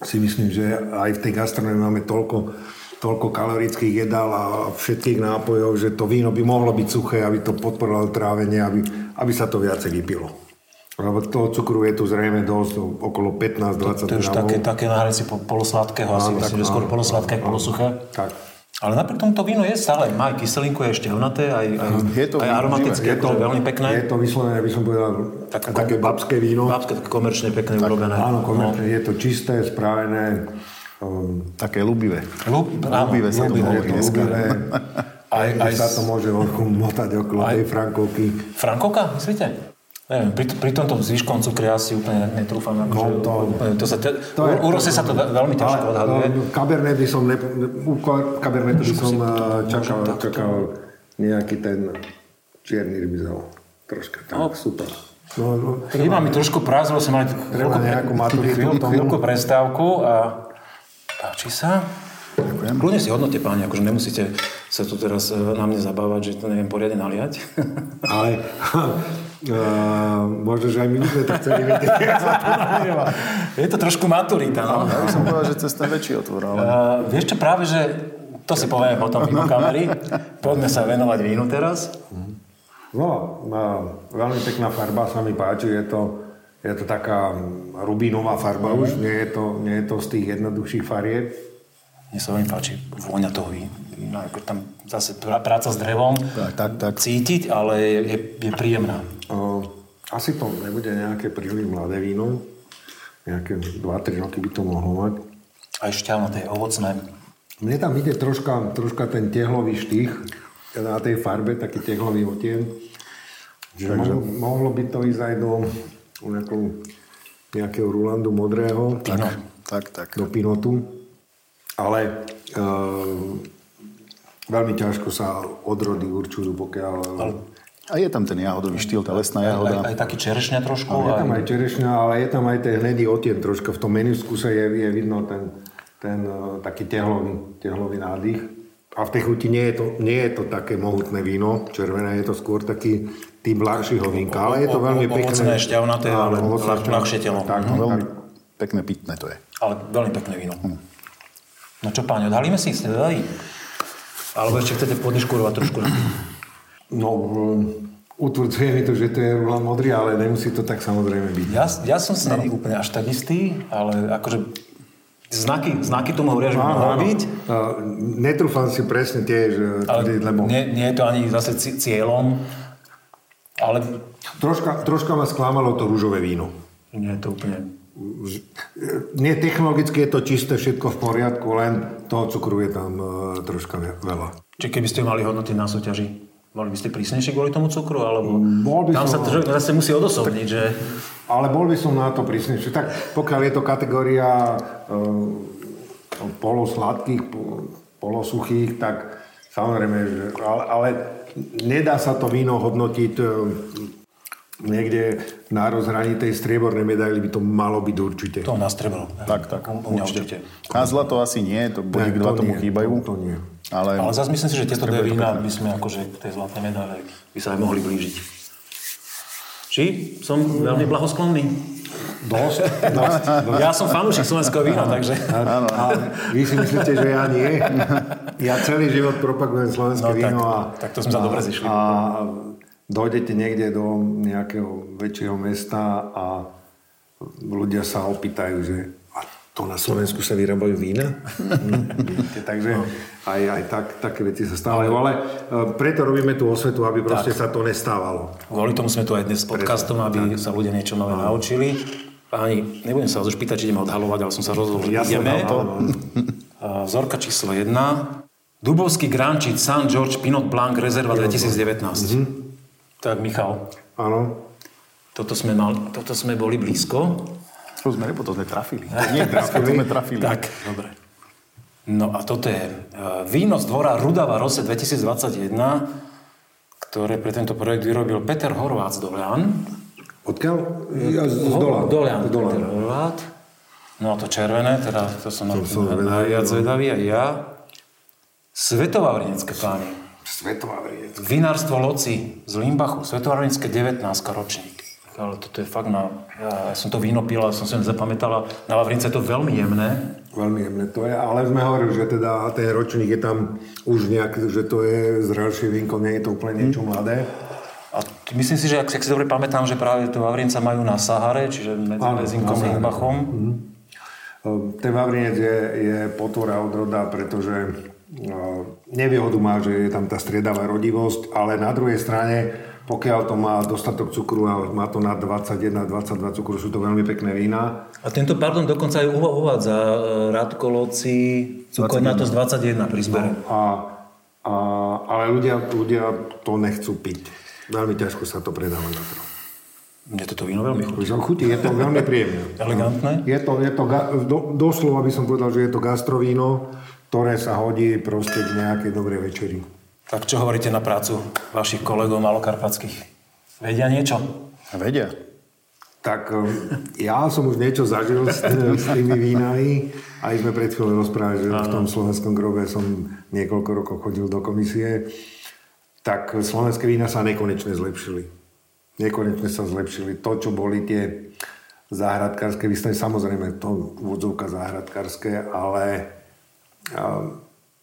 si myslím, že aj v tej gastronómii máme toľko, toľko kalorických jedál a všetkých nápojov, že to víno by mohlo byť suché, aby to podporovalo trávenie, aby, aby sa to viacej vypilo. Lebo toho cukru je tu zrejme dosť, okolo 15-20 To je už gramov. také, také na hranici po- polosladkého, asi myslím, že skôr polosladké, polosuché. Tak. Ale napriek tomu to víno je stále, má aj kyselinku, je šťavnaté, aj, aj, Je to aj aromatické, Je to, akože veľmi pekné. Je to vyslovené, by som povedal, Tak- také babské víno. Babské, také komerčne pekné urobené. Áno, komerčne, je to čisté, spravené. Um, Také ľubivé. Ľub, áno, Ľúbivé sa ľúbivé. hovorí je to dneska. ľúbivé. Aj, Aj, aj sa to môže motať okolo Aj- tej frankovky. Frankovka, myslíte? Neviem, pri, pri tomto zvyškom cukre ja si úplne netrúfam. Akože, No, to- úplne, to sa, te, to je- u, sa to ve- veľmi ťažko odhaduje. no, Cabernet by som, ne, u Cabernetu by som eh, čakal, čakal nejaký ten čierny rybizol. Troška tak, No. super. No, no, Chýba mi trošku prázdno, som mali Treba nejakú maturitu chvíľku, chvíľku prestávku a páči sa. Kľudne si hodnote, páni, akože nemusíte sa tu teraz e, na mne zabávať, že to neviem poriadne naliať. [laughs] Ale uh, možno, že aj my by sme to chceli vedieť. Je to trošku maturita, no. Ja som povedal, že cez ten väčší otvor, ale... Uh, vieš čo, práve, že to si povieme potom mimo kamery. Poďme sa venovať vínu teraz. No, uh, veľmi pekná farba sa mi páči, je to, je to taká rubínová farba už, nie je, to, nie je to z tých jednoduchších farieb. Mne sa veľmi páči vôňa toho vína. Ako tam zase prá- práca s drevom Tak, tak, tak. cítiť, ale je, je, je príjemná. Uh, asi to nebude nejaké príliš mladé víno, nejaké 2-3 roky by to mohlo mať. Aj šťavnaté, ovocné. Mne tam ide troška, troška ten tehlový štých na tej farbe, taký tehlový odtieň. Že mohlo, mohlo by to ísť aj do nejakého, nejakého rulandu modrého, Pino. Tak, tak. do pinotu. Ale uh, veľmi ťažko sa odrody určujú, pokiaľ... A je tam ten jahodový štýl, tá lesná Aj, jahoda. aj taký čerešňa trošku. Ale je tam aj- aj čerešňa, ale je tam aj ten hnedý odtieň troška. V tom menusku sa je, je vidno ten, ten uh, taký tehlový, tehlový nádych. A v tej chuti nie je, to, nie je to také mohutné víno, červené, je to skôr taký typ ľahšieho vínka, ale je to veľmi pekné. ovocné, šťavnaté, ale ľahšie telo. Tak, No, veľmi pekné pitné to je. Ale veľmi pekné víno. No čo páni, odhalíme si? Ste dali? Alebo ešte chcete podneškurovať trošku? No, utvrdzuje mi to, že to je rulan modrý, ale nemusí to tak samozrejme byť. Ja, ja som si není úplne až tak istý, ale akože znaky, znaky tomu hovoria, že by mohol byť. Netrúfam si presne tie, že, Ale lebo nie, nie je to ani zase ci- cieľom, ale troška, troška ma sklamalo to rúžové víno. nie je to úplne... Nie, technologicky je to čisté, všetko v poriadku, len toho cukru je tam uh, troška ve- veľa. Čiže keby ste mali hodnotiť na súťaži, boli by ste prísnejší kvôli tomu cukru, alebo Bol by tam sa som- to človek zase musí odosobniť, že Ale bol by som na to prísnejší. Tak pokiaľ je to kategória uh, polosladkých, po- polosuchých, tak samozrejme, že, ale, ale nedá sa to víno hodnotiť uh, niekde na rozhraní tej striebornej medaily by to malo byť určite. to nastrebilo. Tak, tak, mňa určite. A zlato asi nie, to bodík Ne, dva to tomu nie, chýbajú. To, to nie. Ale, Ale zase myslím si, že tieto dve vína by sme akože k tej zlatnej medaile by sa aj mohli blížiť. Či? Som veľmi blahosklonný? Dosť, dosť, dosť. [laughs] Ja som fanúšik slovenského vína, takže... A, a vy si myslíte, že ja nie? Ja celý život propagujem slovenské No, tak- víno a... tak to sme sa dobre zišli. A dojdete niekde do nejakého väčšieho mesta a ľudia sa opýtajú, že a to na Slovensku sa vyrábajú vína? [laughs] Takže aj, aj tak, také veci sa stávajú. Ale e, preto robíme tú osvetu, aby proste sa to nestávalo. Kvôli tomu sme tu aj dnes s podcastom, aby sa ľudia niečo nové naučili. Páni, nebudem sa vás už pýtať, či ideme odhalovať, ale som sa rozhodol, že Ja ideme. to. Vzorka číslo 1. Dubovský Grančit St. George Pinot Blanc Rezerva 2019. Mhm. Tak Michal, Áno. toto sme, mal, toto sme boli blízko. To sme nebo to sme trafili. Nie, trafili. to sme trafili. Tak, dobre. No a toto je uh, víno z dvora Rudava Rose 2021, ktoré pre tento projekt vyrobil Peter Horvát z Dolian. Odkiaľ? Ja z, z. Dolian. Z dola. Peter Horvát. No a to červené, teda to som, To na som zvedavý, najviac no. zvedavý aj ja. Svetovavrinecké páni. Svetová vriec. Vinárstvo Loci z Limbachu. Svetovavrinecké 19 ročník. Ale toto je fakt na... Ja, som to víno pil, ale som si nezapamätala. Na Vavrince je to veľmi jemné. Veľmi jemné to je, ale sme hovorili, že teda ten ročník je tam už nejak, že to je zrelšie vínko, nie je to úplne niečo mladé. A myslím si, že ak, ak si dobre pamätám, že práve to Vavrinca majú na Sahare, čiže medzi na a. Limbachom. Ehm, Ten Vavrinec je, je potvora od roda, pretože nevýhodu má, že je tam tá striedavá rodivosť, ale na druhej strane, pokiaľ to má dostatok cukru a má to na 21-22 cukru, sú to veľmi pekné vína. A tento, pardon, dokonca aj uvádza e, Radko Loci, cukornatosť 21 pri zbere. A, a, ale ľudia, ľudia to nechcú piť. Veľmi ťažko sa to predáva na to. Mne toto víno veľmi chutí. Chutí, je to veľmi príjemné. Elegantné. Je to, je to doslova by som povedal, že je to gastrovíno, ktoré sa hodí proste k nejakej dobrej večeri. Tak čo hovoríte na prácu vašich kolegov malokarpatských? Vedia niečo? Vedia. Tak ja som už niečo zažil s, s tými vínami. Aj sme pred chvíľou rozprávali, že v tom slovenskom grobe som niekoľko rokov chodil do komisie. Tak slovenské vína sa nekonečne zlepšili. Nekonečne sa zlepšili. To, čo boli tie záhradkárske výstavy, samozrejme to úvodzovka záhradkárske, ale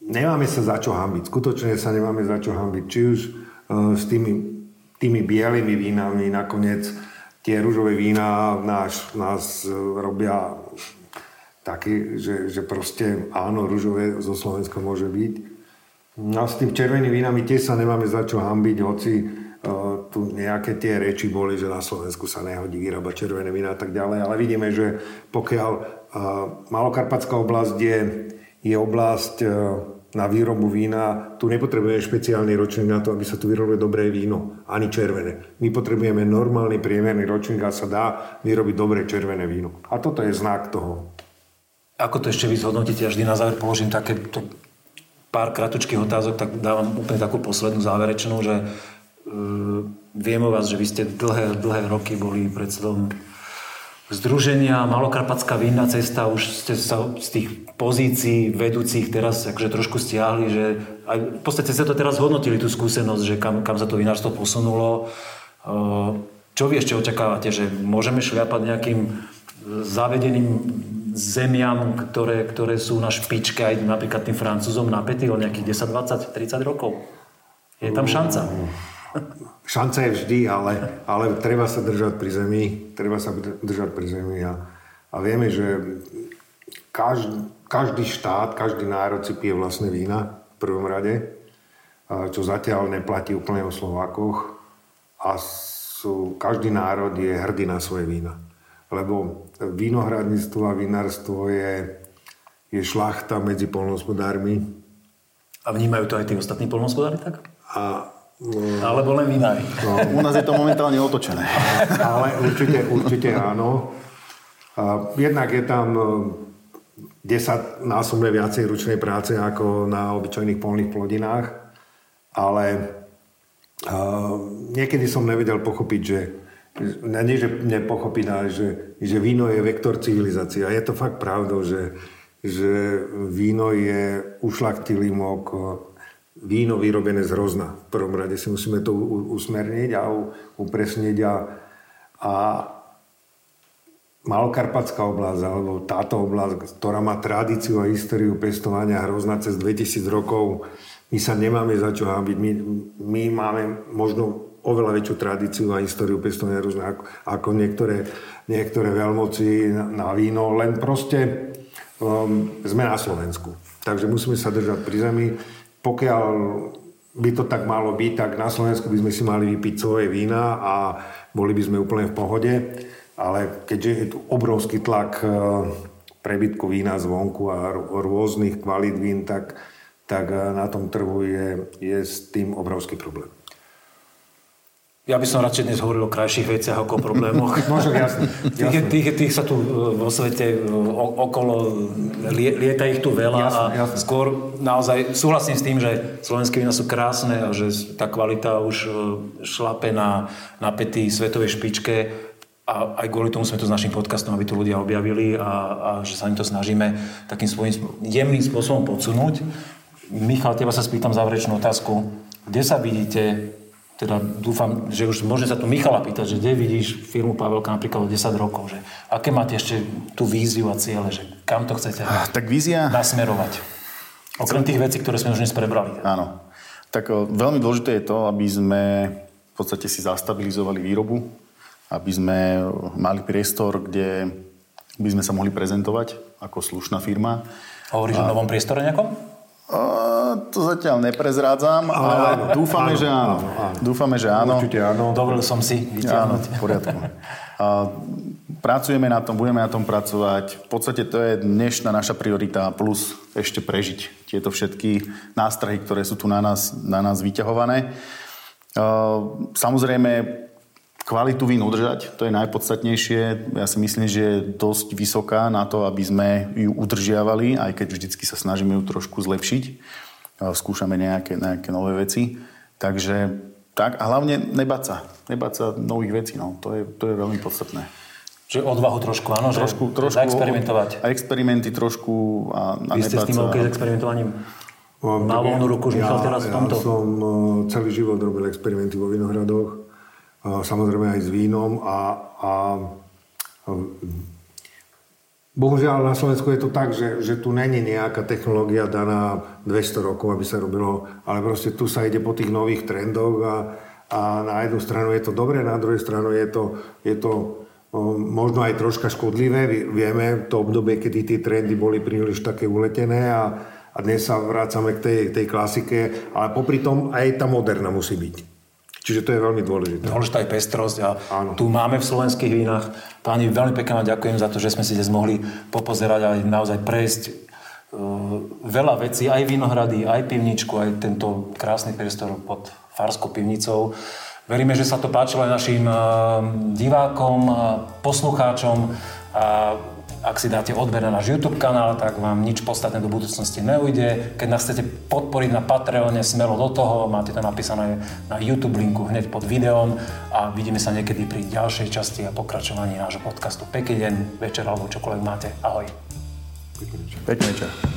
nemáme sa za čo hambiť. Skutočne sa nemáme za čo hambiť. Či už uh, s tými, tými bielými vínami nakoniec tie rúžové vína náš, nás uh, robia taký, že, že proste áno, rúžové zo Slovenska môže byť. No a s tým červenými vínami tiež sa nemáme za čo hambiť, hoci uh, tu nejaké tie reči boli, že na Slovensku sa nehodí vyrábať červené vína a tak ďalej, ale vidíme, že pokiaľ uh, Malokarpatská oblasť je, je oblasť uh, na výrobu vína, tu nepotrebujeme špeciálny ročník na to, aby sa tu vyrobilo dobré víno, ani červené. My potrebujeme normálny priemerný ročník a sa dá vyrobiť dobré červené víno. A toto je znak toho. Ako to ešte vy zhodnotíte? Ja vždy na záver položím také to pár kratučkých otázok, tak dávam úplne takú poslednú záverečnú, že uh, viem o vás, že vy ste dlhé, dlhé roky boli predsedom Združenia Malokarpatská vinná cesta, už ste sa z tých pozícií vedúcich teraz akože trošku stiahli, že aj, v podstate ste to teraz hodnotili, tú skúsenosť, že kam, kam sa to vinárstvo posunulo. Uh, čo vy ešte očakávate, že môžeme šľapať nejakým zavedeným zemiam, ktoré, ktoré sú na špičke aj napríklad tým Francúzom napätí o nejakých 10, 20, 30 rokov? Je tam šanca? Šanca je vždy, ale, ale treba sa držať pri zemi. Treba sa držať pri zemi a, a vieme, že každý, každý štát, každý národ si pije vlastné vína v prvom rade, čo zatiaľ neplatí úplne o Slovákoch. A sú, každý národ je hrdý na svoje vína. Lebo vínohradníctvo a vinárstvo je, je šlachta medzi polnohospodármi. A vnímajú to aj tí ostatní polnohospodári tak? A Alebo len vinári? U nás je to momentálne otočené. Ale určite, určite áno. Jednak je tam 10 násobne viacej ručnej práce ako na obyčajných polných plodinách, ale uh, niekedy som nevedel pochopiť, že nie, že nepochopiť, ale že, že víno je vektor civilizácie. A je to fakt pravdou, že, že víno je ušlachtilý mok, víno vyrobené z hrozna. V prvom rade si musíme to usmerniť a upresniť a, a Malokarpatská oblasť, alebo táto oblasť, ktorá má tradíciu a históriu pestovania hrozná cez 2000 rokov, my sa nemáme za čo hábiť. My, my máme možno oveľa väčšiu tradíciu a históriu pestovania rôzne ako, ako niektoré, niektoré veľmoci na, na víno, len proste um, sme na Slovensku. Takže musíme sa držať pri zemi. Pokiaľ by to tak malo byť, tak na Slovensku by sme si mali vypiť svoje vína a boli by sme úplne v pohode. Ale keďže je tu obrovský tlak uh, prebytku vína zvonku a rôznych kvalít vín, tak, tak uh, na tom trhu je, je s tým obrovský problém. Ja by som radšej dnes hovoril o krajších veciach ako o problémoch. [laughs] Možno, jasne. [laughs] Tých, tých, tých sa tu e, vo svete e, okolo, lieta ich tu veľa jasne, a jasne. skôr naozaj súhlasím s tým, že slovenské vína sú krásne a že tá kvalita už e, šlape na, na pety svetovej špičke a aj kvôli tomu sme to s našim podcastom, aby tu ľudia objavili a, a že sa im to snažíme takým svojím jemným spôsobom podsunúť. Michal, teba sa spýtam záverečnú otázku. Kde sa vidíte teda dúfam, že už môže sa tu Michala pýtať, že kde vidíš firmu Pavelka napríklad o 10 rokov, že aké máte ešte tú víziu a ciele, že kam to chcete ah, tak vízia... nasmerovať? Okrem tých vecí, ktoré sme už dnes prebrali. Áno. Tak veľmi dôležité je to, aby sme v podstate si zastabilizovali výrobu, aby sme mali priestor, kde by sme sa mohli prezentovať ako slušná firma. Hovoríš a... o novom priestore nejakom? O, to zatiaľ neprezrádzam, ale, ale áno, dúfame, áno, že áno. áno, áno. Dúfame, že áno. Určite áno. Dovolil som si vyťahnuť. Áno, v poriadku. [laughs] Pracujeme na tom, budeme na tom pracovať. V podstate to je dnešná naša priorita plus ešte prežiť tieto všetky nástrahy, ktoré sú tu na nás, na nás vyťahované. Samozrejme, kvalitu vín udržať, to je najpodstatnejšie. Ja si myslím, že je dosť vysoká na to, aby sme ju udržiavali, aj keď vždycky sa snažíme ju trošku zlepšiť. Skúšame nejaké, nejaké nové veci. Takže tak, a hlavne nebať sa. Nebať sa nových vecí, no. To je, to je veľmi podstatné. Čiže odvahu trošku, áno? Trošku, trošku experimentovať. A experimenty trošku a, a Vy ste s tým OK s experimentovaním? Na voľnú ruku už ja, teraz v tomto? Ja som e, celý život robil experimenty vo Vinohradoch samozrejme aj s vínom a, a, a Bohužiaľ na Slovensku je to tak, že, že tu není nejaká technológia daná 200 rokov, aby sa robilo, ale proste tu sa ide po tých nových trendoch a, a na jednu stranu je to dobré, na druhej stranu je to, je to možno aj troška škodlivé. Vieme to obdobie, kedy tie trendy boli príliš také uletené a, a dnes sa vrácame k tej, tej klasike, ale popri tom aj tá moderna musí byť. Čiže to je veľmi dôležité. Dôležitá je pestrosť a Áno. tu máme v slovenských vínach. Páni, veľmi pekne vám ďakujem za to, že sme si dnes mohli popozerať a naozaj prejsť uh, veľa vecí, aj vinohrady, aj pivničku, aj tento krásny priestor pod Farskou pivnicou. Veríme, že sa to páčilo aj našim uh, divákom, uh, poslucháčom a ak si dáte odber na náš YouTube kanál, tak vám nič podstatné do budúcnosti neujde. Keď nás chcete podporiť na Patreone, smelo do toho, máte to napísané na YouTube linku hneď pod videom a vidíme sa niekedy pri ďalšej časti a pokračovaní nášho podcastu. Pekný deň, večer alebo čokoľvek máte. Ahoj. Pekný večer. Pekný večer.